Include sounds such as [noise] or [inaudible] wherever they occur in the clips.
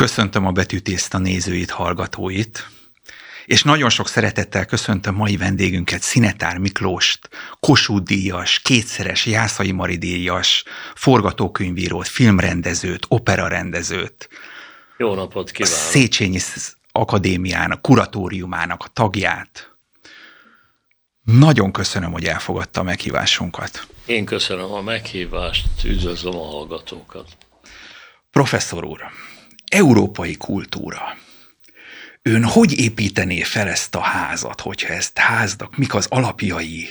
Köszöntöm a betűtészta nézőit, hallgatóit, és nagyon sok szeretettel köszöntöm mai vendégünket, Szinetár Miklóst, Kossuth díjas, kétszeres Jászai Mari díjas, forgatókönyvírót, filmrendezőt, operarendezőt. Jó napot kívánok! A Széchenyi Akadémiának, kuratóriumának a tagját. Nagyon köszönöm, hogy elfogadta a meghívásunkat. Én köszönöm a meghívást, üdvözlöm a hallgatókat. Professzor úr, európai kultúra. Ön hogy építené fel ezt a házat, hogyha ezt háznak, mik az alapjai,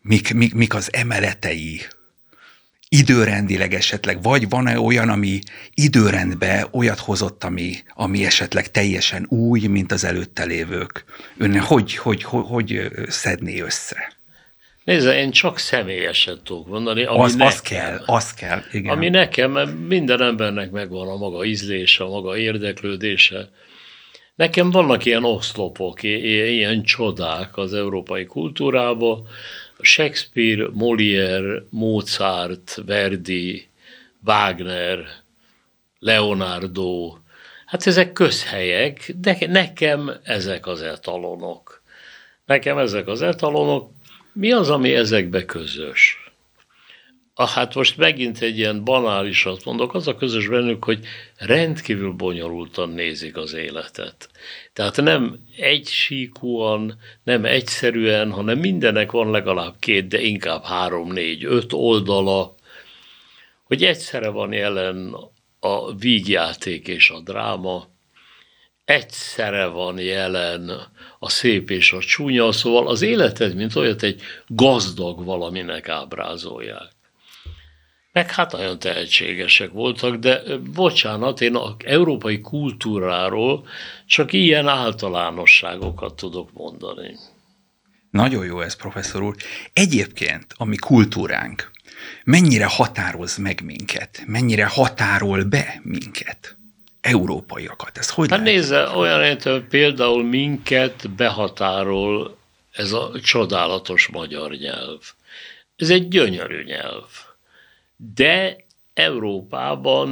mik, mik, mik az emeletei, időrendileg esetleg, vagy van-e olyan, ami időrendbe olyat hozott, ami, ami esetleg teljesen új, mint az előtte lévők? Ön hogy, hogy, hogy, hogy szedné össze? Nézze, én csak személyeset tudok mondani. Ami az, nekem, az kell, az kell, igen. Ami nekem, mert minden embernek megvan a maga ízlése, a maga érdeklődése. Nekem vannak ilyen oszlopok, ilyen csodák az európai kultúrában. Shakespeare, Molière, Mozart, Verdi, Wagner, Leonardo, hát ezek közhelyek, de nekem ezek az etalonok. Nekem ezek az etalonok, mi az, ami ezekbe közös? Ah, hát most megint egy ilyen banálisat mondok, az a közös bennük, hogy rendkívül bonyolultan nézik az életet. Tehát nem egysíkúan, nem egyszerűen, hanem mindenek van legalább két, de inkább három, négy, öt oldala, hogy egyszerre van jelen a vígjáték és a dráma, egyszerre van jelen a szép és a csúnya, szóval az életed, mint olyat egy gazdag valaminek ábrázolják. Meg hát nagyon tehetségesek voltak, de bocsánat, én az európai kultúráról csak ilyen általánosságokat tudok mondani. Nagyon jó ez, professzor úr. Egyébként a mi kultúránk mennyire határoz meg minket, mennyire határol be minket? Európaiakat. Ez hogy Hát nézze, olyan például minket behatárol ez a csodálatos magyar nyelv. Ez egy gyönyörű nyelv. De Európában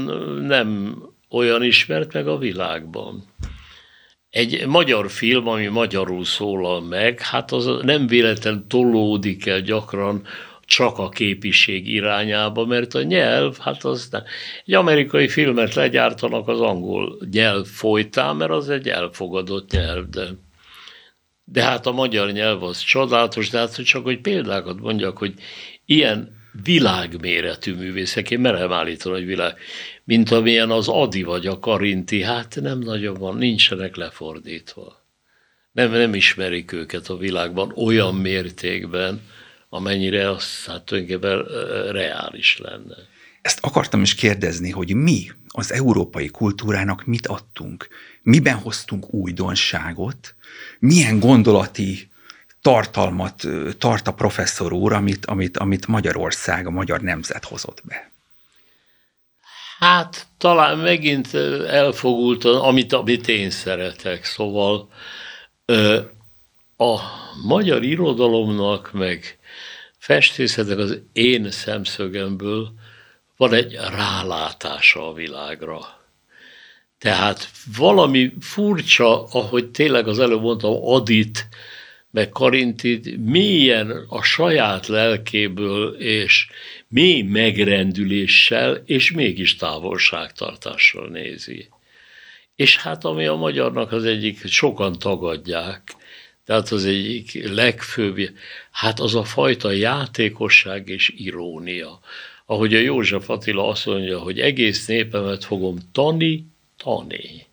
nem olyan ismert meg a világban. Egy magyar film, ami magyarul szólal meg, hát az nem véletlen tolódik el gyakran csak a képiség irányába, mert a nyelv, hát az nem. Egy amerikai filmet legyártanak az angol nyelv folytán, mert az egy elfogadott nyelv, de, de hát a magyar nyelv az csodálatos, de hát csak hogy példákat mondjak, hogy ilyen világméretű művészek, én merem állítani, hogy világ, mint amilyen az Adi vagy a Karinti, hát nem nagyon van, nincsenek lefordítva. Nem, nem ismerik őket a világban olyan mértékben, amennyire az hát tulajdonképpen reális lenne. Ezt akartam is kérdezni, hogy mi az európai kultúrának mit adtunk, miben hoztunk újdonságot, milyen gondolati tartalmat tart a professzor úr, amit, amit, amit Magyarország, a magyar nemzet hozott be? Hát talán megint elfogult, amit, amit én szeretek, szóval a magyar irodalomnak, meg festészetnek az én szemszögemből van egy rálátása a világra. Tehát valami furcsa, ahogy tényleg az előbb mondtam, Adit, meg Karintit mélyen a saját lelkéből és mély megrendüléssel és mégis távolságtartással nézi. És hát ami a magyarnak az egyik, sokan tagadják, tehát az egyik legfőbb, hát az a fajta játékosság és irónia. Ahogy a József Attila azt mondja, hogy egész népemet fogom tani, tani.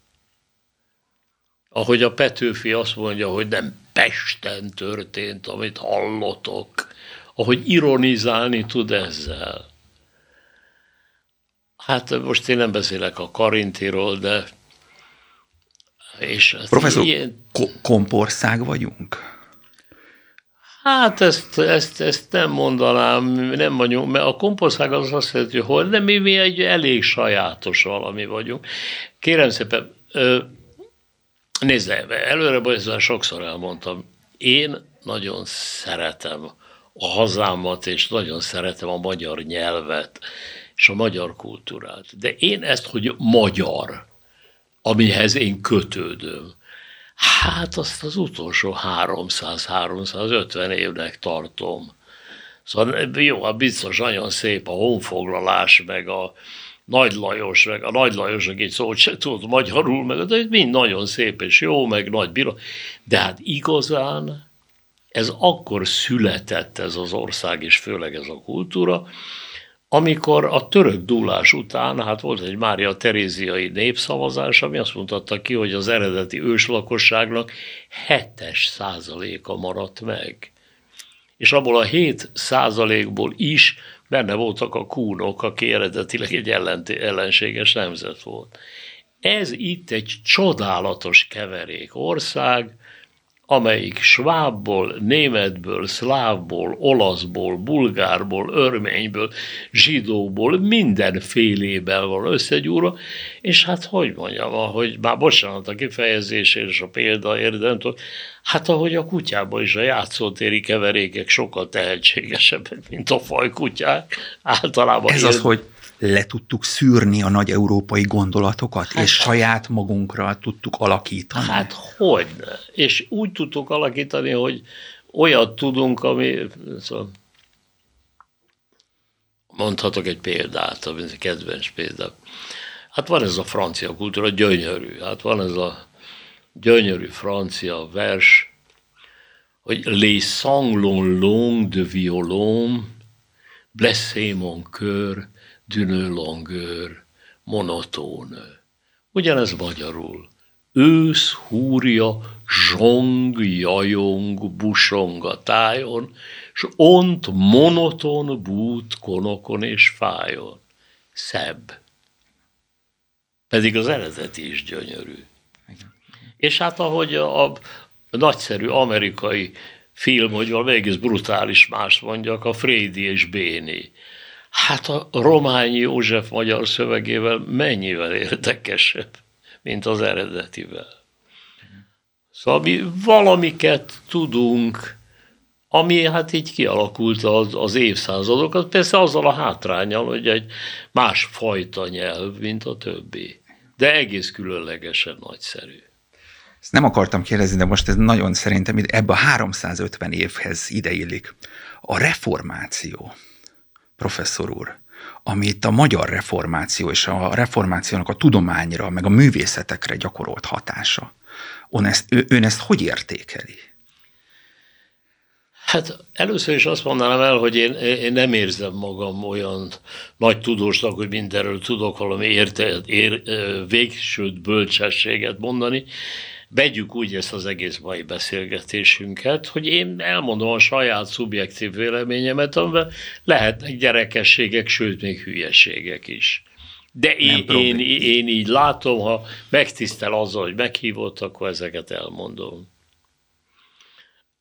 Ahogy a Petőfi azt mondja, hogy nem Pesten történt, amit hallotok. Ahogy ironizálni tud ezzel. Hát most én nem beszélek a Karintiról, de és Professzor, ilyen... ko- kompország vagyunk? Hát ezt, ezt, ezt nem mondanám, nem vagyunk, mert a kompország az azt jelenti, hogy de mi, mi egy elég sajátos valami vagyunk. Kérem szépen, nézd, előre ezzel sokszor elmondtam, én nagyon szeretem a hazámat, és nagyon szeretem a magyar nyelvet, és a magyar kultúrát. De én ezt, hogy magyar, amihez én kötődöm. Hát azt az utolsó 300-350 évnek tartom. Szóval jó, hát biztos nagyon szép a honfoglalás, meg a Nagy Lajos, meg a Nagy Lajos, aki szót se tud magyarul, meg de mind nagyon szép és jó, meg nagy bíró. De hát igazán ez akkor született ez az ország, és főleg ez a kultúra, amikor a török dúlás után, hát volt egy Mária Teréziai népszavazás, ami azt mutatta ki, hogy az eredeti őslakosságnak 7 százaléka maradt meg. És abból a 7 százalékból is benne voltak a kúnok, aki eredetileg egy ellenséges nemzet volt. Ez itt egy csodálatos keverék ország, amelyik svábból, németből, szlávból, olaszból, bulgárból, örményből, zsidóból, mindenféléből van összegyúrva, és hát hogy mondjam, hogy már bocsánat a kifejezésért és a példa érdem, hát ahogy a kutyában is a játszótéri keverékek sokkal tehetségesebbek, mint a fajkutyák, általában. Ez az, hogy le tudtuk szűrni a nagy európai gondolatokat, hát, és saját magunkra tudtuk alakítani? Hát hogy? És úgy tudtuk alakítani, hogy olyat tudunk, ami... Szóval mondhatok egy példát, ami egy kedvenc példa. Hát van ez a francia kultúra, gyönyörű. Hát van ez a gyönyörű francia vers, hogy les sanglons longs de violon, blessé mon cœur, d'une longueur monotone. Ugyanez magyarul. Ősz húrja, zsong, jajong, busong a tájon, s ont monoton bút konokon és fájon. Szebb. Pedig az eredeti is gyönyörű. És hát ahogy a, a nagyszerű amerikai film, hogy valami egész brutális más mondjak, a Frédi és Béni. Hát a Rományi József magyar szövegével mennyivel érdekesebb, mint az eredetivel. Szóval mi valamiket tudunk, ami hát így kialakult az, az évszázadokat, persze azzal a hátrányal, hogy egy más fajta nyelv, mint a többi. De egész különlegesen nagyszerű. Ezt nem akartam kérdezni, de most ez nagyon szerintem ebbe a 350 évhez ideillik. A reformáció professzor úr, amit a magyar reformáció és a reformációnak a tudományra, meg a művészetekre gyakorolt hatása. Ön ezt, ön ezt hogy értékeli? Hát először is azt mondanám el, hogy én, én nem érzem magam olyan nagy tudósnak, hogy mindenről tudok valami érte, ér, végsőt bölcsességet mondani vegyük úgy ezt az egész mai beszélgetésünket, hogy én elmondom a saját szubjektív véleményemet, amiben lehetnek gyerekességek, sőt, még hülyeségek is. De én, én, én így látom, ha megtisztel azzal, hogy meghívott, akkor ezeket elmondom.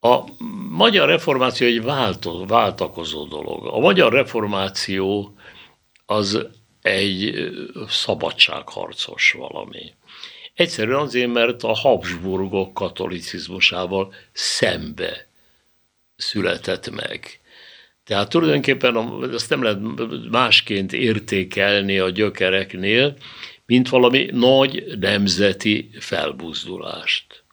A magyar reformáció egy váltó, váltakozó dolog. A magyar reformáció az egy szabadságharcos valami. Egyszerűen azért, mert a Habsburgok katolicizmusával szembe született meg. Tehát tulajdonképpen azt nem lehet másként értékelni a gyökereknél, mint valami nagy nemzeti felbuzdulást.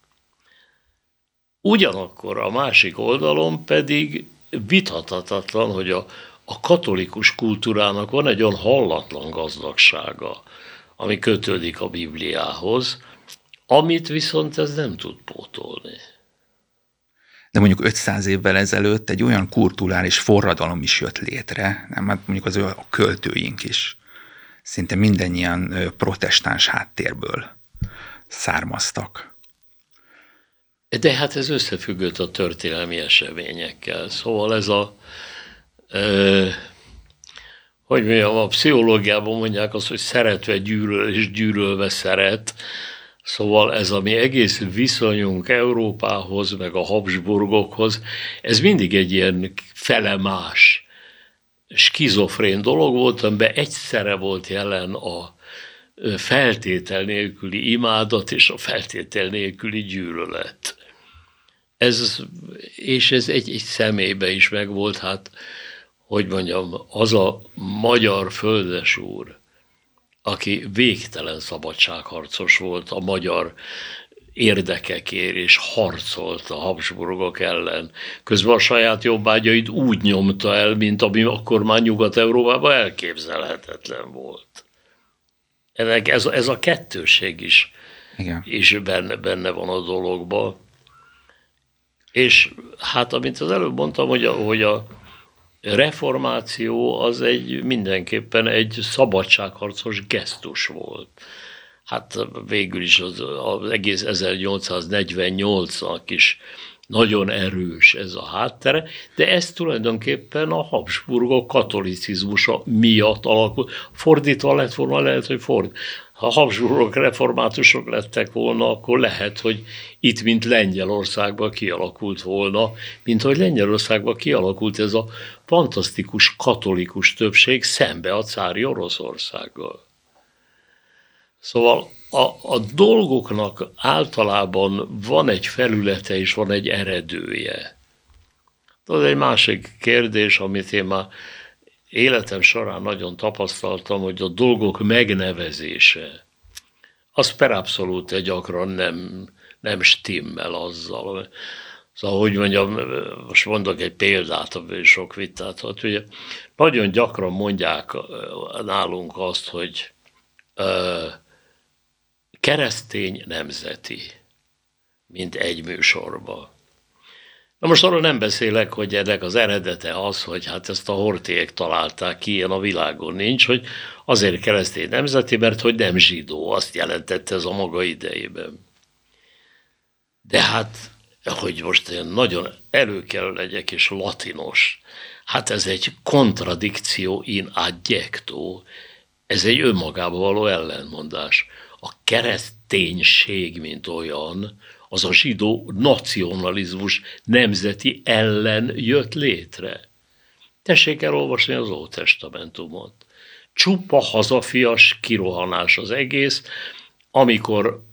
Ugyanakkor a másik oldalon pedig vithatatlan, hogy a, a katolikus kultúrának van egy olyan hallatlan gazdagsága, ami kötődik a Bibliához, amit viszont ez nem tud pótolni. De mondjuk 500 évvel ezelőtt egy olyan kulturális forradalom is jött létre, nem? Hát mondjuk az a költőink is szinte mindannyian protestáns háttérből származtak. De hát ez összefüggött a történelmi eseményekkel. Szóval ez a hogy mondjam, a pszichológiában mondják azt, hogy szeretve gyűlöl és gyűlölve szeret. Szóval ez a mi egész viszonyunk Európához, meg a Habsburgokhoz, ez mindig egy ilyen felemás, skizofrén dolog volt, amiben egyszerre volt jelen a feltétel nélküli imádat és a feltétel nélküli gyűlölet. Ez, és ez egy, egy személybe is megvolt, hát hogy mondjam, az a magyar földesúr, aki végtelen szabadságharcos volt a magyar érdekekért, és harcolt a Habsburgok ellen. Közben a saját jobbágyait úgy nyomta el, mint ami akkor már Nyugat-Európában elképzelhetetlen volt. Ennek ez, ez a kettőség is, Igen. is benne, benne van a dologban. És hát, amint az előbb mondtam, hogy a, hogy a reformáció az egy mindenképpen egy szabadságharcos gesztus volt. Hát végül is az, az egész 1848-nak is nagyon erős ez a háttere, de ez tulajdonképpen a Habsburgok katolicizmusa miatt alakult. Fordítva lett volna, lehet, hogy ford. Ha Habsburgok reformátusok lettek volna, akkor lehet, hogy itt, mint Lengyelországban kialakult volna, mint hogy Lengyelországban kialakult ez a fantasztikus katolikus többség szembe a cári Oroszországgal. Szóval a, a dolgoknak általában van egy felülete és van egy eredője. Az egy másik kérdés, amit én már életem során nagyon tapasztaltam, hogy a dolgok megnevezése, az per abszolút gyakran nem, nem stimmel azzal. Szóval, hogy mondjam, most mondok egy példát, abban sok vitát volt. Ugye, nagyon gyakran mondják nálunk azt, hogy uh, keresztény nemzeti, mint egy műsorba. Na most arról nem beszélek, hogy ennek az eredete az, hogy hát ezt a hortiek találták ki, ilyen a világon. Nincs, hogy azért keresztény nemzeti, mert hogy nem zsidó, azt jelentette ez a maga idejében. De hát, hogy most én nagyon elő kell legyek, és latinos, hát ez egy kontradikció in adjecto, ez egy önmagában való ellenmondás. A kereszténység, mint olyan, az a zsidó nacionalizmus nemzeti ellen jött létre. Tessék elolvasni az Ótestamentumot. Csupa hazafias kirohanás az egész, amikor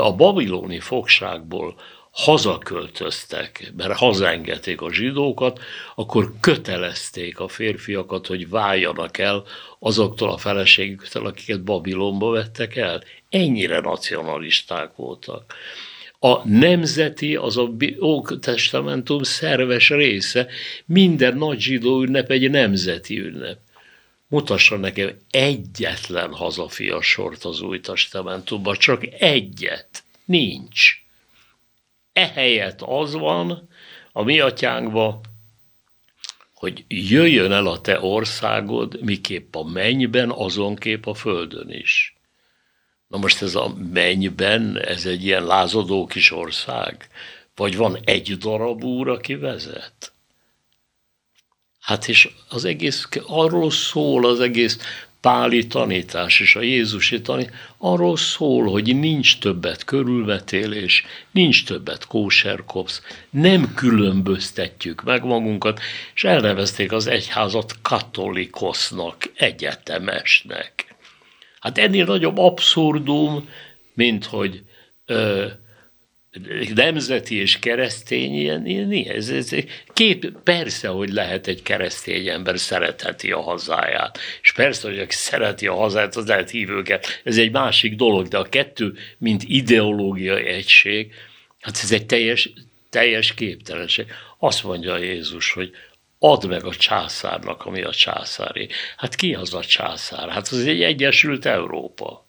a babiloni fogságból hazaköltöztek, mert hazaengedték a zsidókat, akkor kötelezték a férfiakat, hogy váljanak el azoktól a feleségüktől, akiket Babilonba vettek el. Ennyire nacionalisták voltak. A nemzeti, az a Ótestamentum szerves része, minden nagy zsidó ünnep egy nemzeti ünnep. Mutasson nekem egyetlen hazafias sort az új testamentumban, csak egyet. Nincs ehelyett az van a mi atyánkban, hogy jöjjön el a te országod, miképp a mennyben, azonképp a földön is. Na most ez a mennyben, ez egy ilyen lázadó kis ország? Vagy van egy darab úr, aki vezet? Hát és az egész, arról szól az egész páli tanítás és a Jézusi tanítás arról szól, hogy nincs többet körülvetélés, nincs többet kóserkopsz, nem különböztetjük meg magunkat, és elnevezték az egyházat katolikosznak, egyetemesnek. Hát ennél nagyobb abszurdum, mint hogy ö, nemzeti és keresztény, ilyen, ilyen ez, ez, két, persze, hogy lehet egy keresztény ember szeretheti a hazáját, és persze, hogy aki szereti a hazáját, az lehet hívőket, ez egy másik dolog, de a kettő, mint ideológiai egység, hát ez egy teljes, teljes képtelenség. Azt mondja Jézus, hogy add meg a császárnak, ami a császári. Hát ki az a császár? Hát az egy Egyesült Európa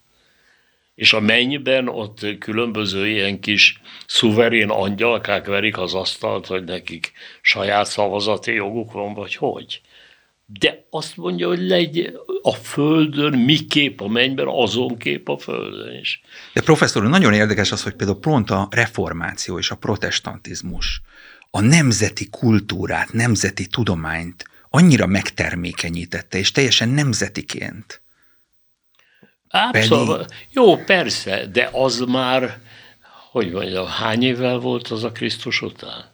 és a mennyben ott különböző ilyen kis szuverén angyalkák verik az asztalt, hogy nekik saját szavazati joguk van, vagy hogy. De azt mondja, hogy legy a földön, miképp a mennyben, azon kép a földön is. De professzor, nagyon érdekes az, hogy például pont a reformáció és a protestantizmus a nemzeti kultúrát, nemzeti tudományt annyira megtermékenyítette, és teljesen nemzetiként Abszolút. Pedig... Jó, persze, de az már, hogy mondjam, hány évvel volt az a Krisztus után?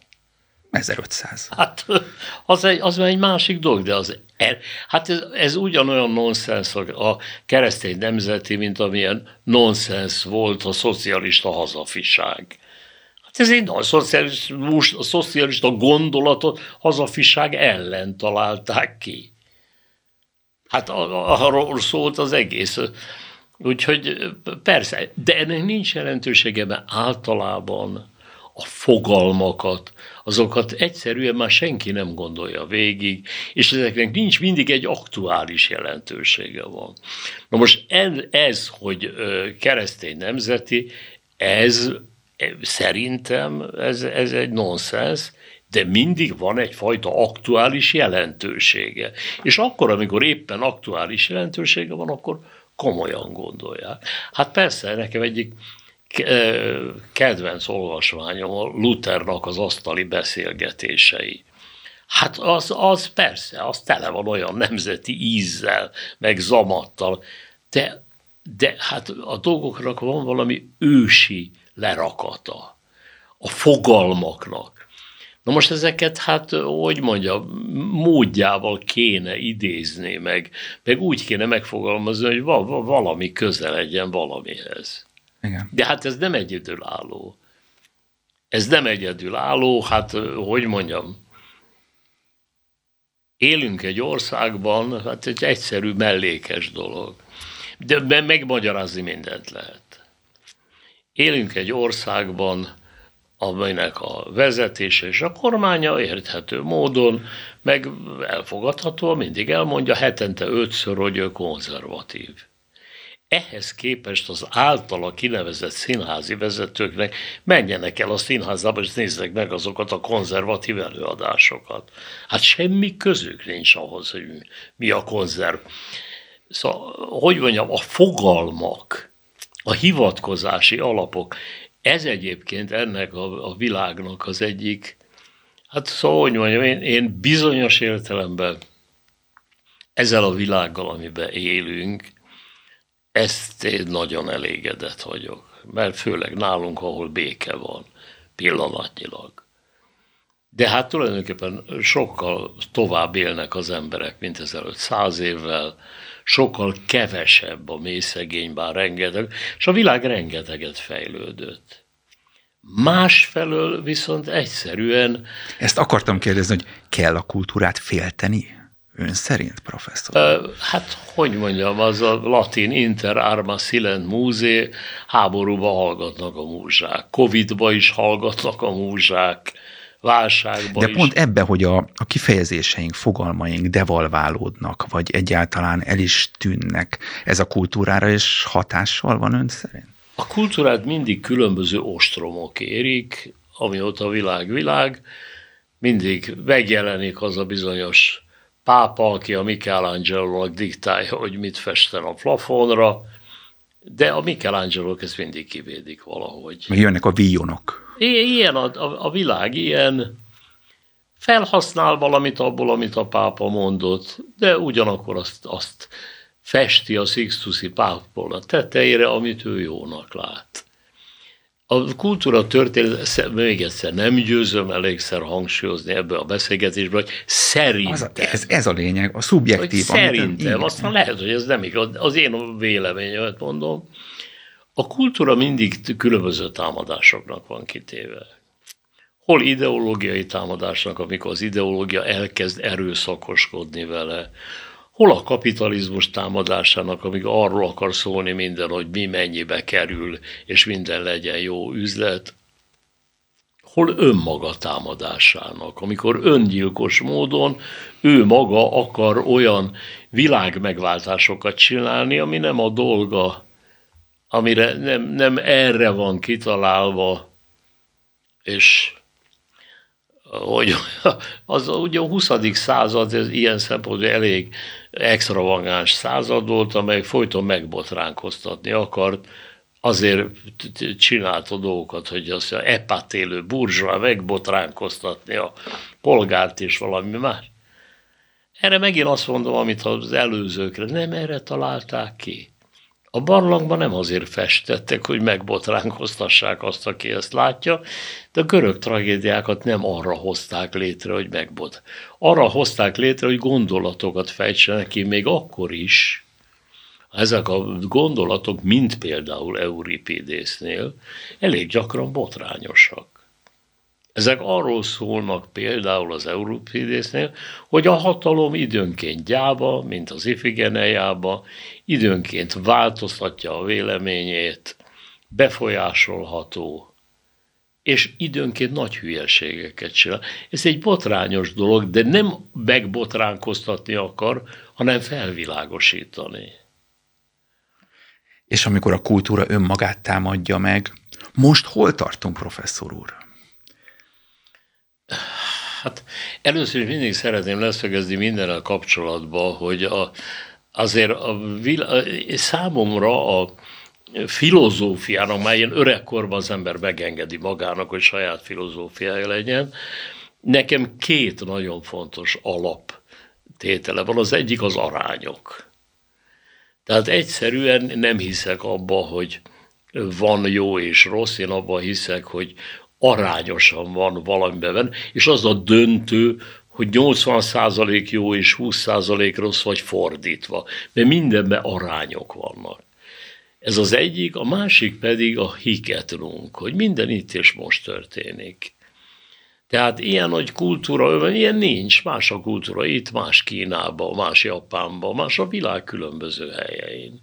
1500. Hát az, egy, az már egy másik dolog, de az, hát ez, ez ugyanolyan nonsens a keresztény nemzeti, mint amilyen nonsens volt a szocialista hazafiság. Hát ez egy a szocialista, a szocialista gondolatot hazafiság ellen találták ki. Hát arról szólt az egész. Úgyhogy persze, de ennek nincs jelentősége, mert általában a fogalmakat, azokat egyszerűen már senki nem gondolja végig, és ezeknek nincs mindig egy aktuális jelentősége van. Na most ez hogy keresztény nemzeti, ez szerintem ez, ez egy nonsens, de mindig van egyfajta aktuális jelentősége. És akkor, amikor éppen aktuális jelentősége van, akkor komolyan gondolják. Hát persze, nekem egyik kedvenc olvasmányom a Luthernak az asztali beszélgetései. Hát az, az persze, az tele van olyan nemzeti ízzel, meg zamattal, de, de hát a dolgoknak van valami ősi lerakata, a fogalmaknak. Na most ezeket, hát, hogy mondja, módjával kéne idézni, meg, meg úgy kéne megfogalmazni, hogy valami köze legyen valamihez. Igen. De hát ez nem egyedülálló. Ez nem egyedülálló, hát hogy mondjam, élünk egy országban, hát egy egyszerű mellékes dolog. De megmagyarázni mindent lehet. Élünk egy országban, amelynek a vezetése és a kormánya érthető módon, meg elfogadható, mindig elmondja hetente ötször, hogy ő konzervatív. Ehhez képest az általa kinevezett színházi vezetőknek menjenek el a színházába, és nézzek meg azokat a konzervatív előadásokat. Hát semmi közük nincs ahhoz, hogy mi a konzerv. Szóval, hogy mondjam, a fogalmak, a hivatkozási alapok, ez egyébként ennek a, a világnak az egyik, hát szóval, hogy mondjam, én, én bizonyos értelemben ezzel a világgal, amiben élünk, ezt én nagyon elégedett vagyok, mert főleg nálunk, ahol béke van, pillanatnyilag. De hát tulajdonképpen sokkal tovább élnek az emberek, mint ezelőtt száz évvel, sokkal kevesebb a mély szegény, bár rengeteg, és a világ rengeteget fejlődött. Másfelől viszont egyszerűen... Ezt akartam kérdezni, hogy kell a kultúrát félteni? Ön szerint, professzor? Hát, hogy mondjam, az a latin inter arma silent múzé, háborúba hallgatnak a múzsák, Covidba is hallgatnak a múzsák, válságban De is. pont ebbe, hogy a, a kifejezéseink, fogalmaink devalválódnak, vagy egyáltalán el is tűnnek, ez a kultúrára is hatással van ön szerint? A kultúrát mindig különböző ostromok érik, amióta a világ világ, mindig megjelenik az a bizonyos pápa, aki a michelangelo diktálja, hogy mit festen a plafonra, de a michelangelo ezt mindig kivédik valahogy. Meg jönnek a víjonok. Ilyen a, a, a világ, ilyen felhasznál valamit abból, amit a pápa mondott, de ugyanakkor azt, azt festi a Sixtusi pápból a tetejére, amit ő jónak lát. A kultúra történet, még egyszer nem győzöm elégszer hangsúlyozni ebbe a beszélgetésbe, hogy szerintem. Az ez, ez a lényeg, a szubjektív. Szerintem, amit, aztán lehet, hogy ez nem igaz, az én véleményemet mondom. A kultúra mindig különböző támadásoknak van kitéve. Hol ideológiai támadásnak, amikor az ideológia elkezd erőszakoskodni vele, hol a kapitalizmus támadásának, amíg arról akar szólni minden, hogy mi mennyibe kerül, és minden legyen jó üzlet, hol önmaga támadásának, amikor öngyilkos módon ő maga akar olyan világmegváltásokat csinálni, ami nem a dolga, amire nem, nem erre van kitalálva, és hogy [laughs] az ugye a 20. század ez ilyen szempontból elég extravagáns század volt, amely folyton megbotránkoztatni akart, azért csinálta dolgokat, hogy az epátélő burzsva megbotránkoztatni a polgárt és valami más. Erre megint azt mondom, amit az előzőkre, nem erre találták ki. A barlangban nem azért festettek, hogy megbotránkoztassák azt, aki ezt látja, de a görög tragédiákat nem arra hozták létre, hogy megbot. Arra hozták létre, hogy gondolatokat fejtsenek ki, még akkor is, ezek a gondolatok, mint például Euripidésznél, elég gyakran botrányosak. Ezek arról szólnak például az Euripidésnél, hogy a hatalom időnként gyába, mint az Ifigenejába, időnként változtatja a véleményét, befolyásolható, és időnként nagy hülyeségeket csinál. Ez egy botrányos dolog, de nem megbotránkoztatni akar, hanem felvilágosítani. És amikor a kultúra önmagát támadja meg, most hol tartunk, professzor úr? Hát először is mindig szeretném leszögezni mindennel kapcsolatban, hogy a, azért a, a, számomra a filozófiának, már ilyen öregkorban az ember megengedi magának, hogy saját filozófiája legyen, nekem két nagyon fontos alap tétele van. Az egyik az arányok. Tehát egyszerűen nem hiszek abba, hogy van jó és rossz, én abban hiszek, hogy arányosan van valamiben, és az a döntő, hogy 80% jó és 20% rossz, vagy fordítva, mert mindenben arányok vannak. Ez az egyik, a másik pedig a hiketrunk, hogy minden itt és most történik. Tehát ilyen nagy kultúra, ilyen nincs, más a kultúra itt, más Kínában, más Japánban, más a világ különböző helyein.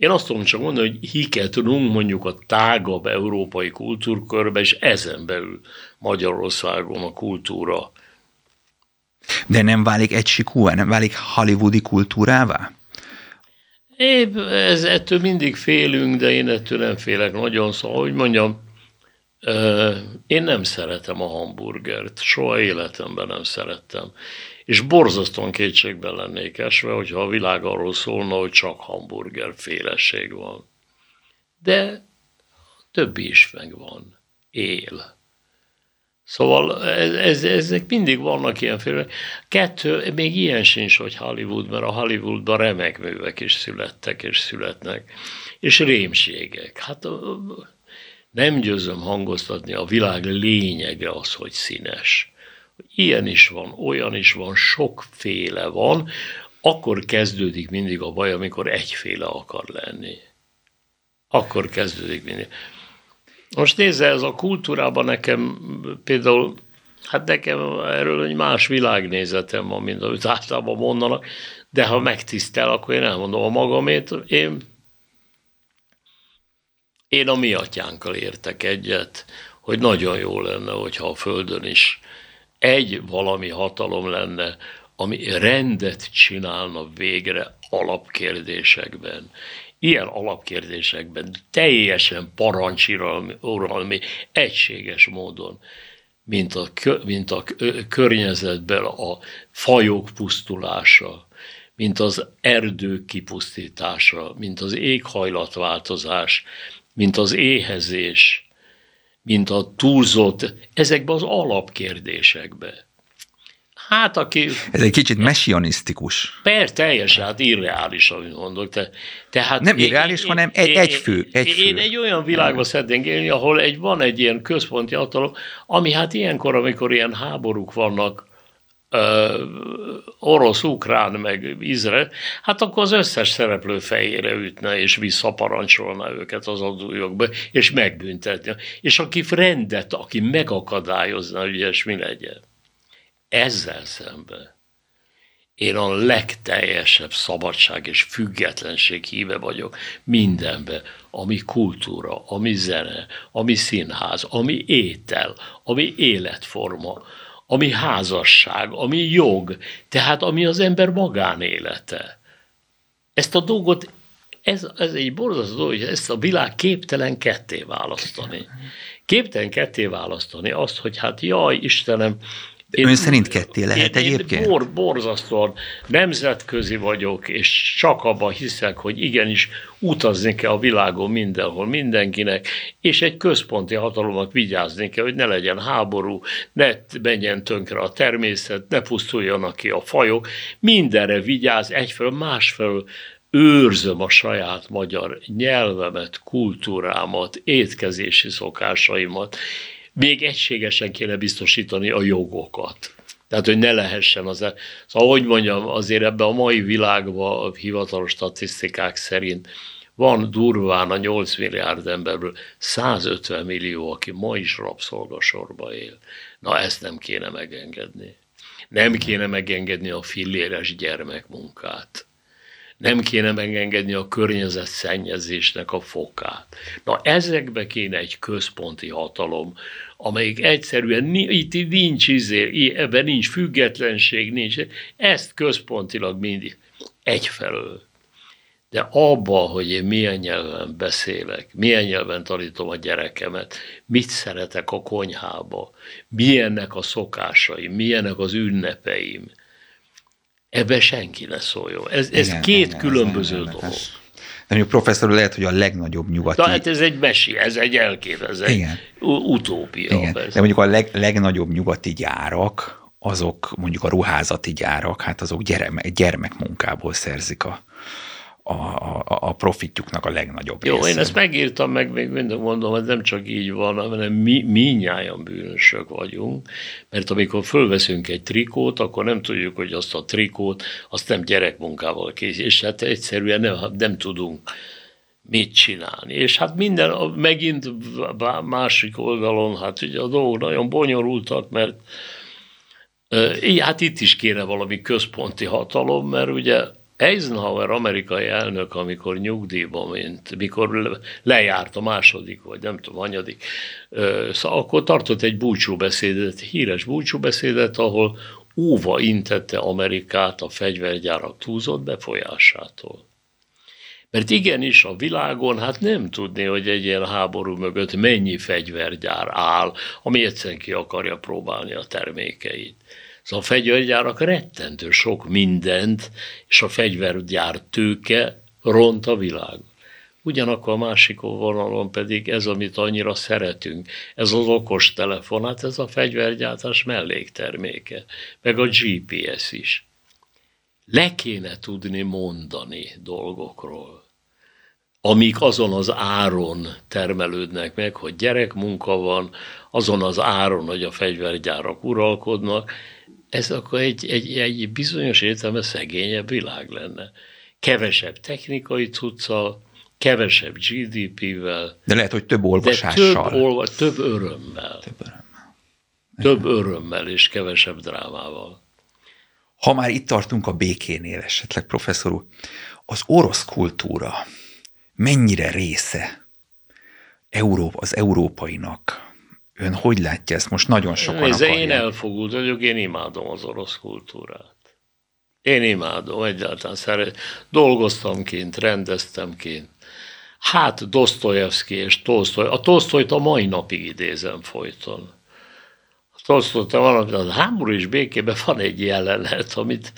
Én azt tudom csak mondani, hogy hiket tudunk mondjuk a tágabb európai kultúrkörbe, és ezen belül Magyarországon a kultúra. De nem válik egysikúvá, nem válik hollywoodi kultúrává? É, ez, ettől mindig félünk, de én ettől nem félek nagyon, szóval, hogy mondjam, én nem szeretem a hamburgert, soha életemben nem szerettem. És borzasztóan kétségben lennék esve, hogyha a világ arról szólna, hogy csak hamburger féleség van. De többi is megvan. Él. Szóval ez, ez, ezek mindig vannak ilyenféle. Kettő, még ilyen sincs, hogy Hollywood, mert a Hollywoodban remek művek is születtek és születnek. És rémségek. Hát nem győzöm hangoztatni, a világ lényege az, hogy színes. Ilyen is van, olyan is van, sokféle van, akkor kezdődik mindig a baj, amikor egyféle akar lenni. Akkor kezdődik mindig. Most nézze, ez a kultúrában nekem például, hát nekem erről egy más világnézetem van, mint amit általában mondanak, de ha megtisztel, akkor én elmondom a magamét. Én, én a mi atyánkkal értek egyet, hogy nagyon jó lenne, hogyha a Földön is egy valami hatalom lenne, ami rendet csinálna végre alapkérdésekben. Ilyen alapkérdésekben teljesen parancsiralmi, egységes módon, mint a, mint a környezetben a fajok pusztulása, mint az erdők kipusztítása, mint az éghajlatváltozás, mint az éhezés, mint a túlzott, ezekben az alapkérdésekben. Hát aki... Ez egy kicsit messianisztikus. Persze, teljesen, hát irreális, amit mondok. Te, tehát Nem én, irreális, én, hanem egy, egy fő. Egy én, fő. én egy olyan világban szeretnénk élni, ahol egy, van egy ilyen központi hatalom, ami hát ilyenkor, amikor ilyen háborúk vannak, orosz, ukrán, meg Izrael, hát akkor az összes szereplő fejére ütne, és visszaparancsolna őket az adójogba, és megbüntetni. És aki rendet, aki megakadályozna, hogy ilyesmi legyen. Ezzel szemben én a legteljesebb szabadság és függetlenség híve vagyok mindenbe, ami kultúra, ami zene, ami színház, ami étel, ami életforma, ami házasság, ami jog, tehát ami az ember magánélete. Ezt a dolgot, ez, ez egy borzasztó hogy ezt a világ képtelen ketté választani. Képtelen ketté választani azt, hogy hát jaj, Istenem, én, Ön szerint ketté lehet én, egyébként? Én bor, borzasztóan nemzetközi vagyok, és csak abban hiszek, hogy igenis utazni kell a világon mindenhol mindenkinek, és egy központi hatalomnak vigyázni kell, hogy ne legyen háború, ne menjen tönkre a természet, ne pusztuljanak ki a fajok, mindenre vigyáz, egyfelől, másfelől őrzöm a saját magyar nyelvemet, kultúrámat, étkezési szokásaimat, még egységesen kéne biztosítani a jogokat. Tehát, hogy ne lehessen az... E- szóval, hogy mondjam, azért ebben a mai világban a hivatalos statisztikák szerint van durván a 8 milliárd emberből 150 millió, aki ma is rabszolgasorba él. Na ezt nem kéne megengedni. Nem kéne megengedni a filléres gyermekmunkát. Nem kéne megengedni a környezet szennyezésnek a fokát. Na ezekbe kéne egy központi hatalom, amelyik egyszerűen itt nincs izé, ebben nincs függetlenség, nincs. Ezt központilag mindig egyfelől de abba, hogy én milyen nyelven beszélek, milyen nyelven tanítom a gyerekemet, mit szeretek a konyhába, milyennek a szokásai, milyennek az ünnepeim, ebbe senki ne szóljon. Ez, ez igen, két igen, különböző ez dolog. Ez, de mondjuk professzor lehet, hogy a legnagyobb nyugati... De hát ez egy mesi, ez egy elkép, ez egy igen. utópia. Igen. De mondjuk a leg, legnagyobb nyugati gyárak, azok mondjuk a ruházati gyárak, hát azok gyermek, gyermekmunkából szerzik a, a, a, a profitjuknak a legnagyobb Jó, része. én ezt megírtam, meg még mindig mondom, hogy nem csak így van, hanem mi minnyáján bűnösök vagyunk, mert amikor fölveszünk egy trikót, akkor nem tudjuk, hogy azt a trikót, azt nem gyerekmunkával készít, és hát egyszerűen nem, nem tudunk mit csinálni. És hát minden, megint másik oldalon, hát ugye a dolgok nagyon bonyolultak, mert hát itt is kéne valami központi hatalom, mert ugye Eisenhower amerikai elnök, amikor nyugdíjba ment, mikor lejárt a második, vagy nem tudom, anyadik, szóval akkor tartott egy búcsúbeszédet, híres búcsúbeszédet, ahol óva intette Amerikát a fegyvergyárak túlzott befolyásától. Mert igenis a világon hát nem tudni, hogy egy ilyen háború mögött mennyi fegyvergyár áll, ami egyszerűen ki akarja próbálni a termékeit. Szóval a fegyvergyárak rettentő sok mindent, és a fegyvergyár tőke ront a világ. Ugyanakkor a másik vonalon pedig ez, amit annyira szeretünk, ez az okos telefon, hát ez a fegyvergyártás mellékterméke, meg a GPS is. Le kéne tudni mondani dolgokról, amik azon az áron termelődnek meg, hogy gyerekmunka van, azon az áron, hogy a fegyvergyárak uralkodnak, ez akkor egy, egy, egy bizonyos értelme szegényebb világ lenne. Kevesebb technikai cuccal, kevesebb GDP-vel. De lehet, hogy több olvasással. De több, olva, több örömmel. Több örömmel. Több örömmel és kevesebb drámával. Ha már itt tartunk a békénél esetleg, professzor úr, az orosz kultúra mennyire része Európa, az európainak, Ön hogy látja ezt? Most nagyon sokan Nézze, akarják. én elfogult vagyok, én imádom az orosz kultúrát. Én imádom, egyáltalán szeret. Dolgoztam kint, rendeztem kint. Hát Dostoyevsky és Tolstoy. A Tolstoyt a mai napig idézem folyton. A Tolstoyt van, a háború és békében van egy jelenet, amit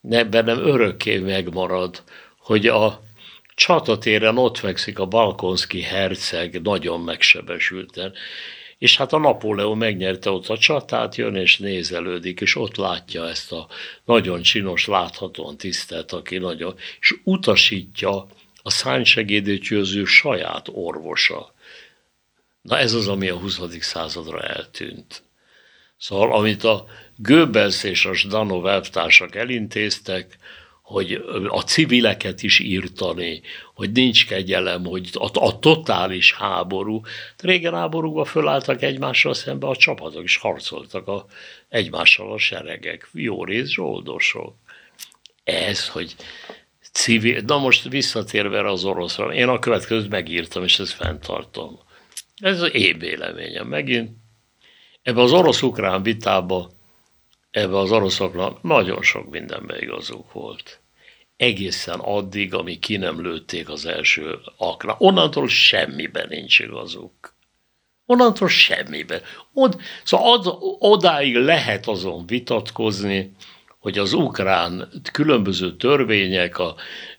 bennem örökké megmarad, hogy a csatatéren ott fekszik a Balkonszki herceg nagyon megsebesülten, és hát a Napóleon megnyerte ott a csatát, jön és nézelődik, és ott látja ezt a nagyon csinos, láthatóan tisztelt, aki nagyon, és utasítja a szánysegédét győző saját orvosa. Na ez az, ami a 20. századra eltűnt. Szóval, amit a Goebbels és a Zdanov elvtársak elintéztek, hogy a civileket is írtani, hogy nincs kegyelem, hogy a, a totális háború. Régen háborúban fölálltak egymással szembe a csapatok, és harcoltak a, egymással a seregek, jó rész zsoldosok. Ez, hogy civil, na most visszatérve az oroszra, én a következőt megírtam, és ezt fenntartom. Ez az én véleményem. Megint ebbe az orosz-ukrán vitába, ebbe az oroszoknak nagyon sok mindenben igazuk volt egészen addig, amíg ki nem lőtték az első akna. Onnantól semmiben nincs igazuk. Onnantól semmiben. Od, szóval od, odáig lehet azon vitatkozni, hogy az ukrán különböző törvények, a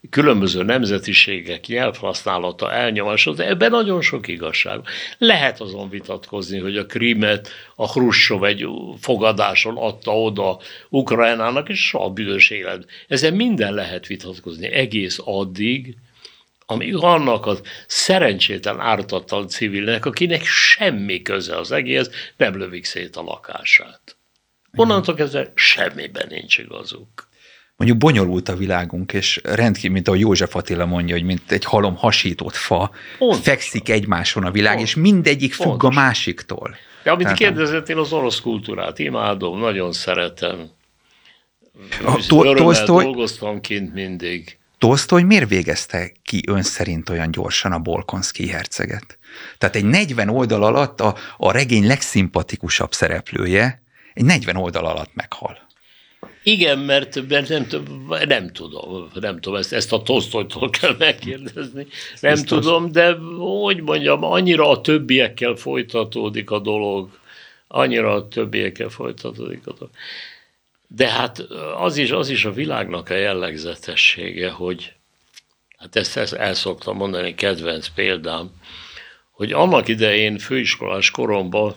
különböző nemzetiségek nyelvhasználata elnyomása, de ebben nagyon sok igazság. Lehet azon vitatkozni, hogy a Krímet a Hruscsov egy fogadáson adta oda Ukrajnának, és a büdös élet. Ezen minden lehet vitatkozni egész addig, amíg annak a szerencsétlen ártatlan civilnek, akinek semmi köze az egész, nem lövik szét a lakását. Onnantól kezdve semmiben nincs igazuk. mondjuk bonyolult a világunk, és rendkívül, mint ahogy József Attila mondja, hogy mint egy halom hasított fa, Pontosan. fekszik egymáson a világ, Pontosan. és mindegyik függ Pontosan. a másiktól. De amit Tehát, kérdezett, én az orosz kultúrát imádom, nagyon szeretem. A, to- Tolstoy, dolgoztam kint mindig. Tolstoy miért végezte ki ön szerint olyan gyorsan a Bolkonszki herceget? Tehát egy 40 oldal alatt a, a regény legszimpatikusabb szereplője egy 40 oldal alatt meghal. Igen, mert, nem, nem tudom, nem tudom, ezt, ezt a Tolstoytól kell megkérdezni, nem Biztos. tudom, de hogy mondjam, annyira a többiekkel folytatódik a dolog, annyira a többiekkel folytatódik a dolog. De hát az is, az is a világnak a jellegzetessége, hogy hát ezt, ezt el szoktam mondani, kedvenc példám, hogy annak idején főiskolás koromban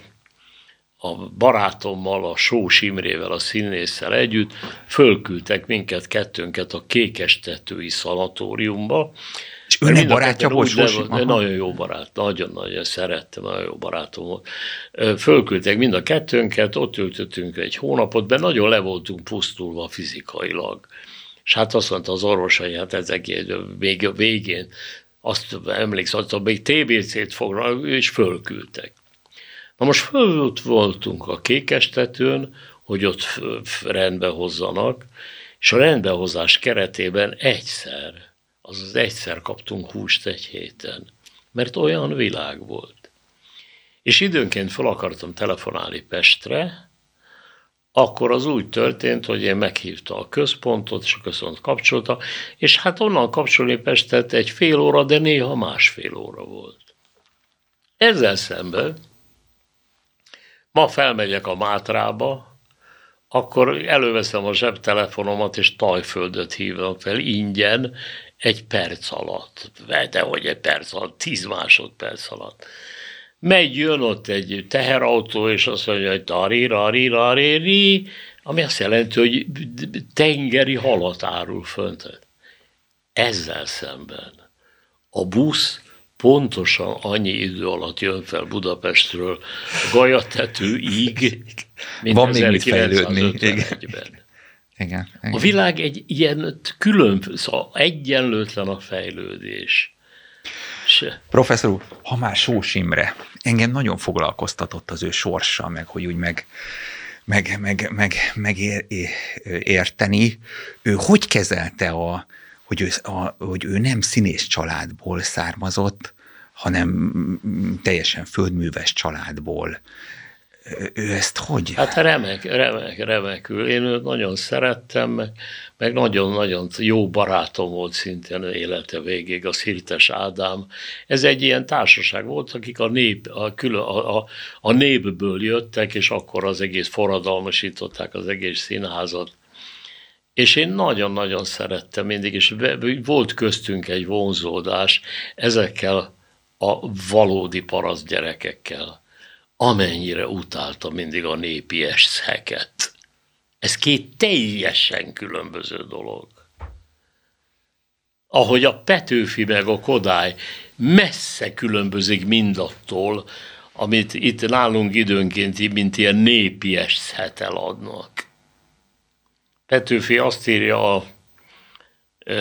a barátommal, a Sós Imrével, a színésszel együtt fölküldtek minket kettőnket a Kékestetői szanatóriumba. És önnek barátja volt Sós? Nagyon jó barát, nagyon-nagyon szerettem, nagyon jó barátom volt. Fölküldtek mind a kettőnket, ott ültöttünk egy hónapot, de nagyon le voltunk pusztulva fizikailag. És hát azt mondta az orvos, hogy hát ezek még a végén, azt emlékszem, hogy még TBC-t fognak, és fölküldtek. Na most fölött voltunk a kékestetőn, hogy ott rendbe hozzanak, és a rendbehozás keretében egyszer, azaz egyszer kaptunk húst egy héten, mert olyan világ volt. És időnként fel akartam telefonálni Pestre, akkor az úgy történt, hogy én meghívta a központot, és a központ kapcsolta, és hát onnan kapcsolni Pestet egy fél óra, de néha másfél óra volt. Ezzel szemben ma felmegyek a Mátrába, akkor előveszem a zsebtelefonomat, és Tajföldöt hívom fel ingyen egy perc alatt. De hogy egy perc alatt, tíz másodperc alatt. Megy, jön ott egy teherautó, és azt mondja, hogy tari, rari, rari, ri, ami azt jelenti, hogy tengeri halat árul fönt. Ezzel szemben a busz pontosan annyi idő alatt jön fel Budapestről Gajatetőig, mint Van 1951-ben. Igen, igen. A világ egy ilyen külön, szóval egyenlőtlen a fejlődés. Se. Professzor úr, ha már Sós Imre, engem nagyon foglalkoztatott az ő sorsa, meg hogy úgy meg, meg, meg, meg, meg ér, érteni. Ő hogy kezelte a, hogy ő, a, hogy ő nem színész családból származott, hanem teljesen földműves családból. Ő ezt hogy? Hát remek, remek, remekül. Én őt nagyon szerettem, meg, nagyon-nagyon jó barátom volt szintén élete végéig, a Szirtes Ádám. Ez egy ilyen társaság volt, akik a, nép, a, külön, a, a, a népből jöttek, és akkor az egész forradalmasították az egész színházat és én nagyon-nagyon szerettem mindig, és volt köztünk egy vonzódás ezekkel a valódi paraszt gyerekekkel, amennyire utálta mindig a népi eszheket. Ez két teljesen különböző dolog. Ahogy a Petőfi meg a Kodály messze különbözik mindattól, amit itt nálunk időnként mint ilyen népi eszhetel adnak. Petőfi azt írja a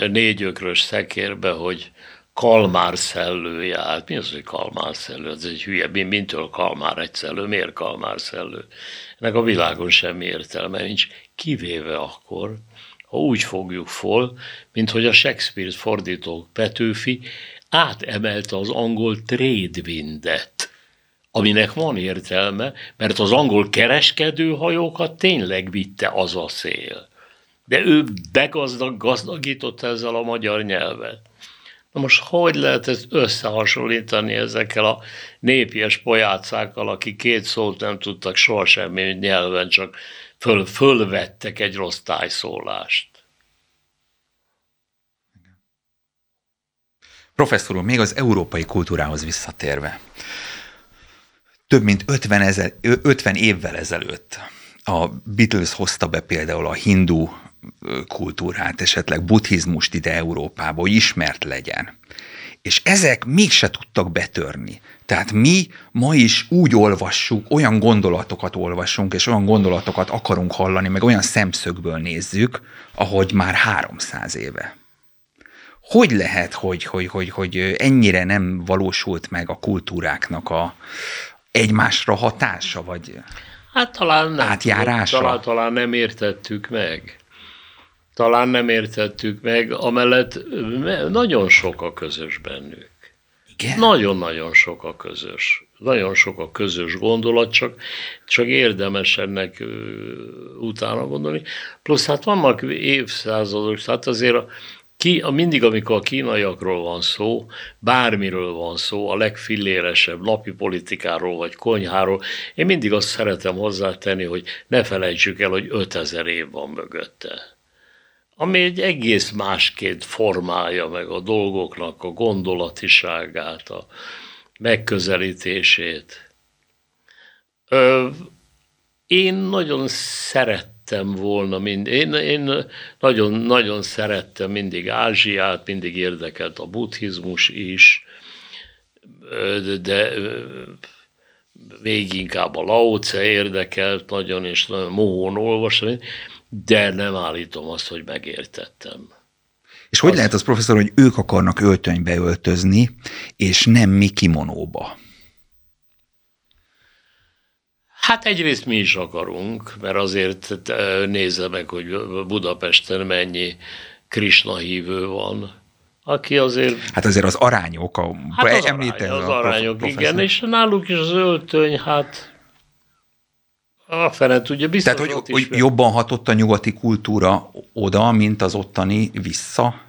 négyökrös szekérbe, hogy kalmár szellő Hát Mi az, hogy kalmár szellő? Ez egy hülye. Mintől kalmár egy szellő? Miért kalmár szellő? Ennek a világon semmi értelme nincs, kivéve akkor, ha úgy fogjuk föl, mint hogy a Shakespeare-t fordító Petőfi átemelte az angol tradewindet, aminek van értelme, mert az angol kereskedőhajókat tényleg vitte az a szél. De ő begazdag, gazdagította ezzel a magyar nyelvet. Na most hogy lehet ezt összehasonlítani ezekkel a népies pojácákkal, akik két szót nem tudtak sohasem nyelven, csak föl, fölvettek egy rossz tájszólást. Professzor még az európai kultúrához visszatérve. Több mint 50, ezer, 50 évvel ezelőtt a Beatles hozta be például a hindu kultúrát, esetleg buddhizmust ide Európába, hogy ismert legyen. és ezek mégse tudtak betörni. Tehát mi ma is úgy olvassuk, olyan gondolatokat olvasunk, és olyan gondolatokat akarunk hallani, meg olyan szemszögből nézzük, ahogy már 300 éve. Hogy lehet, hogy, hogy, hogy, hogy ennyire nem valósult meg a kultúráknak a egymásra hatása, vagy hát talán nem, átjárása? Talán, talán nem értettük meg. Talán nem értettük meg, amellett nagyon sok a közös bennük. Igen? Nagyon-nagyon sok a közös. Nagyon sok a közös gondolat, csak, csak érdemes ennek uh, utána gondolni. Plusz hát vannak évszázadok, tehát azért a, ki, mindig, amikor a kínaiakról van szó, bármiről van szó, a legfilléresebb napi politikáról vagy konyháról, én mindig azt szeretem hozzátenni, hogy ne felejtsük el, hogy 5000 év van mögötte ami egy egész másként formálja meg a dolgoknak a gondolatiságát, a megközelítését. Ö, én nagyon szerettem volna mind, én, én nagyon, nagyon szerettem mindig Ázsiát, mindig érdekelt a buddhizmus is, de még inkább a Laoce érdekelt nagyon, és nagyon mohón olvasni, de nem állítom azt, hogy megértettem. És hogy az... lehet az, professzor, hogy ők akarnak öltönybe öltözni, és nem mi kimonóba? Hát egyrészt mi is akarunk, mert azért nézze meg, hogy Budapesten mennyi Krisna hívő van, aki azért... Hát azért az arányok, a, hát az, arány, az a arányok, professzor. igen, és náluk is az öltöny, hát a fene tudja, biztos Tehát, hogy, hogy jobban hatott a nyugati kultúra oda, mint az ottani vissza?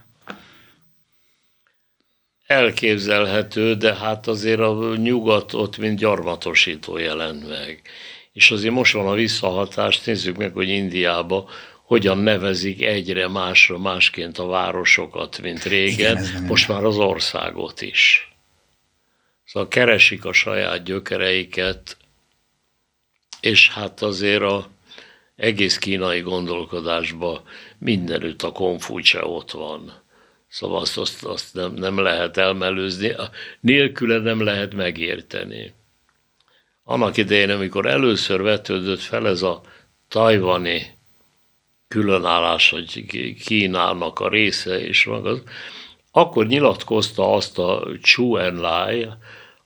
Elképzelhető, de hát azért a nyugat ott mint gyarmatosító jelent meg. És azért most van a visszahatás, nézzük meg, hogy Indiába hogyan nevezik egyre másra másként a városokat, mint régen, Igen, most már az országot is. Szóval keresik a saját gyökereiket, és hát azért a egész kínai gondolkodásban mindenütt a konfúcsa ott van. Szóval azt, azt, azt nem, nem lehet elmelőzni, nélküle nem lehet megérteni. Annak idején, amikor először vetődött fel ez a tajvani különállás, hogy Kínának a része és maga, akkor nyilatkozta azt a Chu Enlai,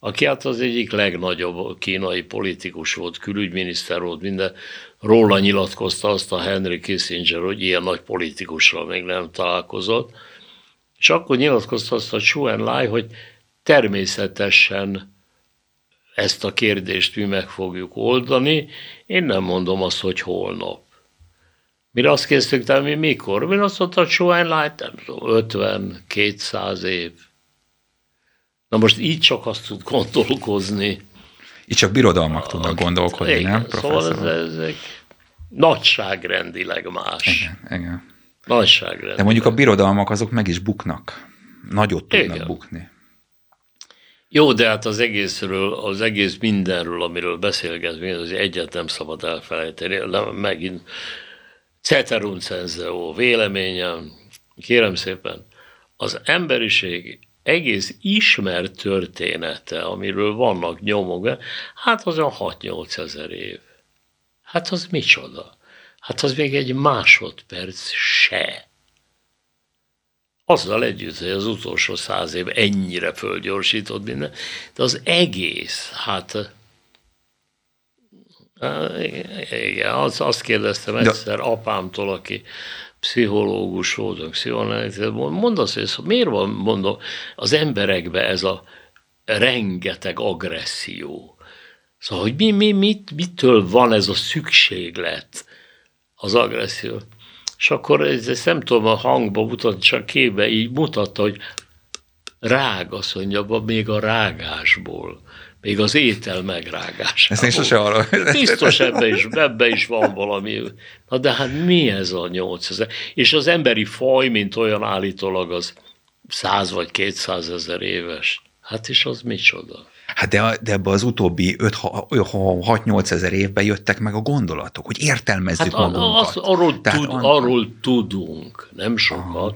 aki hát az egyik legnagyobb kínai politikus volt, külügyminiszter volt, minden, róla nyilatkozta azt a Henry Kissinger, hogy ilyen nagy politikusról még nem találkozott, és akkor nyilatkozta azt a Chu Enlai, hogy természetesen ezt a kérdést mi meg fogjuk oldani, én nem mondom azt, hogy holnap. Mire azt kezdtük, de mi mikor? Mi azt mondta, hogy Chu Enlai, nem tudom, 50, 200 év. Na most így csak azt tud gondolkozni. Így csak birodalmak a, tudnak gondolkodni, igen, nem, professzor? Szóval ez, ezek nagyságrendileg más. Igen, igen. Nagyságrendileg. De mondjuk a birodalmak azok meg is buknak. Nagyot tudnak igen. bukni. Jó, de hát az egészről, az egész mindenről, amiről beszélgetünk, az egyet nem szabad elfelejteni. Megint ceterum censeo véleményem, kérem szépen, az emberiség egész ismert története, amiről vannak nyomok, hát az a 6-8 ezer év. Hát az micsoda? Hát az még egy másodperc se. Azzal együtt, hogy az utolsó száz év ennyire fölgyorsított minden, de az egész, hát igen, azt, azt kérdeztem egyszer apámtól, aki pszichológus voltunk, pszichoanalitikus, mondasz, hogy miért van, mondom, az emberekbe ez a rengeteg agresszió. Szóval, hogy mi, mi, mit, mitől van ez a szükséglet, az agresszió. És akkor ez, ezt nem tudom a hangba mutatni, csak képbe így mutatta, hogy rág, azt mondja, még a rágásból még az étel megrágásából. Ezt én sose arra. Biztos ebbe is, ebbe is van valami. Na de hát mi ez a 8000? És az emberi faj, mint olyan állítólag az 100 vagy 200 ezer éves. Hát és az micsoda? Hát de, de ebbe az utóbbi 6-8 ezer évben jöttek meg a gondolatok, hogy értelmezzük hát magunkat. Az, arról, tud, an... arról tudunk, nem sokat, Aha.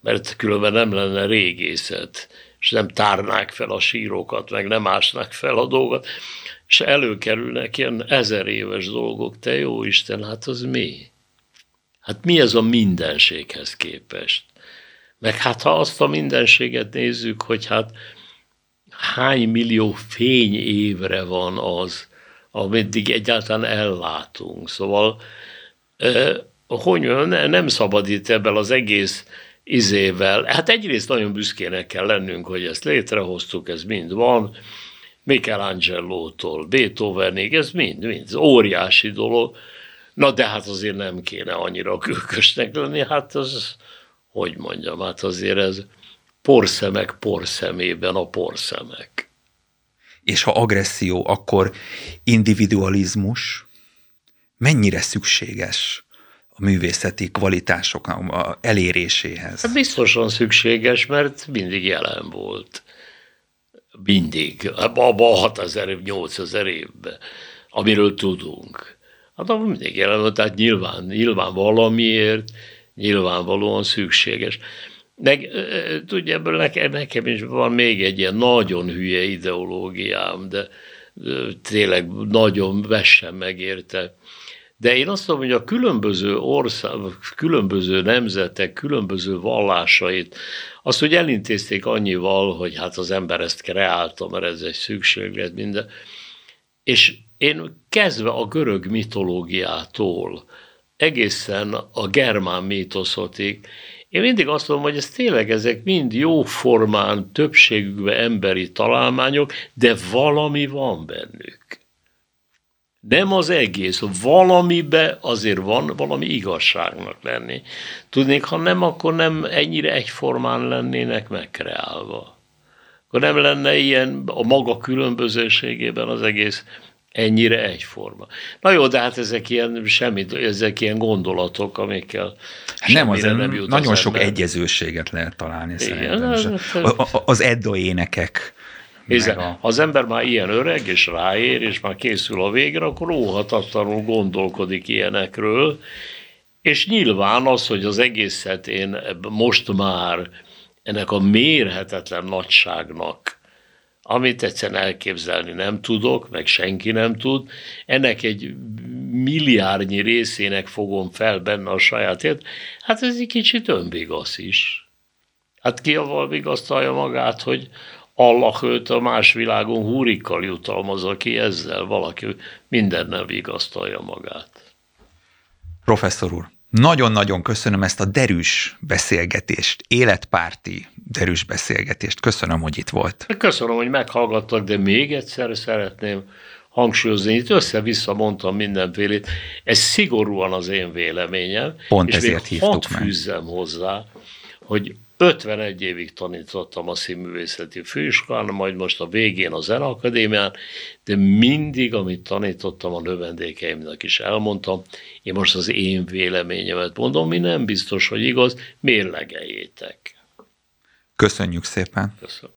mert különben nem lenne régészet és nem tárnák fel a sírokat, meg nem ásnák fel a dolgot, és előkerülnek ilyen ezer éves dolgok, te jó Isten, hát az mi? Hát mi ez a mindenséghez képest? Meg hát ha azt a mindenséget nézzük, hogy hát hány millió fény évre van az, ameddig egyáltalán ellátunk. Szóval hogy nem szabad itt ebből az egész izével. Hát egyrészt nagyon büszkének kell lennünk, hogy ezt létrehoztuk, ez mind van, Michelangelo-tól Beethovenig, ez mind, mind, ez óriási dolog. Na de hát azért nem kéne annyira kölkösnek lenni, hát az, hogy mondjam, hát azért ez porszemek porszemében a porszemek. És ha agresszió, akkor individualizmus mennyire szükséges a művészeti kvalitások eléréséhez? Hát biztosan szükséges, mert mindig jelen volt. Mindig. Abban a 6000 év, 8000 évben, amiről tudunk. Hát abban mindig jelen volt, tehát nyilván, nyilván valamiért, nyilvánvalóan szükséges. Meg, tudja, ebből nekem, nekem is van még egy ilyen nagyon hülye ideológiám, de tényleg nagyon vessen megérte. De én azt mondom, hogy a különböző ország, különböző nemzetek, különböző vallásait, azt, hogy elintézték annyival, hogy hát az ember ezt kreálta, mert ez egy szükséglet, minden. És én kezdve a görög mitológiától, egészen a germán mítoszotig, én mindig azt mondom, hogy ez tényleg ezek mind jó formán, többségükben emberi találmányok, de valami van bennük. Nem az egész, valamibe azért van valami igazságnak lenni. Tudnék, ha nem, akkor nem ennyire egyformán lennének megkreálva. Akkor nem lenne ilyen a maga különbözőségében az egész ennyire egyforma. Na jó, de hát ezek ilyen, semmit, ezek ilyen gondolatok, amikkel hát nem, az nem jut Nagyon az sok ember. egyezőséget lehet találni Igen, szerintem. Az, az Edda énekek, Hiszen, a... ha az ember már ilyen öreg, és ráér, és már készül a végre, akkor óhatatlanul gondolkodik ilyenekről, és nyilván az, hogy az egészet én most már ennek a mérhetetlen nagyságnak amit egyszerűen elképzelni nem tudok, meg senki nem tud, ennek egy milliárdnyi részének fogom fel benne a sajátért, hát ez egy kicsit önvigasz is. Hát ki avval vigasztalja magát, hogy Allah őt a más világon húrikkal jutalmazza ki ezzel, valaki mindennel vigasztalja magát. Professzor úr, nagyon-nagyon köszönöm ezt a derűs beszélgetést, életpárti derűs beszélgetést. Köszönöm, hogy itt volt. Köszönöm, hogy meghallgattak, de még egyszer szeretném hangsúlyozni, itt össze-vissza mondtam mindenfélét, ez szigorúan az én véleményem. Pont és ezért még hívtuk meg. fűzzem hozzá, hogy 51 évig tanítottam a színművészeti főiskolán, majd most a végén a Zenakadémián, de mindig, amit tanítottam a növendékeimnek is elmondtam, én most az én véleményemet mondom, mi nem biztos, hogy igaz, mérlegeljétek. Köszönjük szépen. Köszönöm.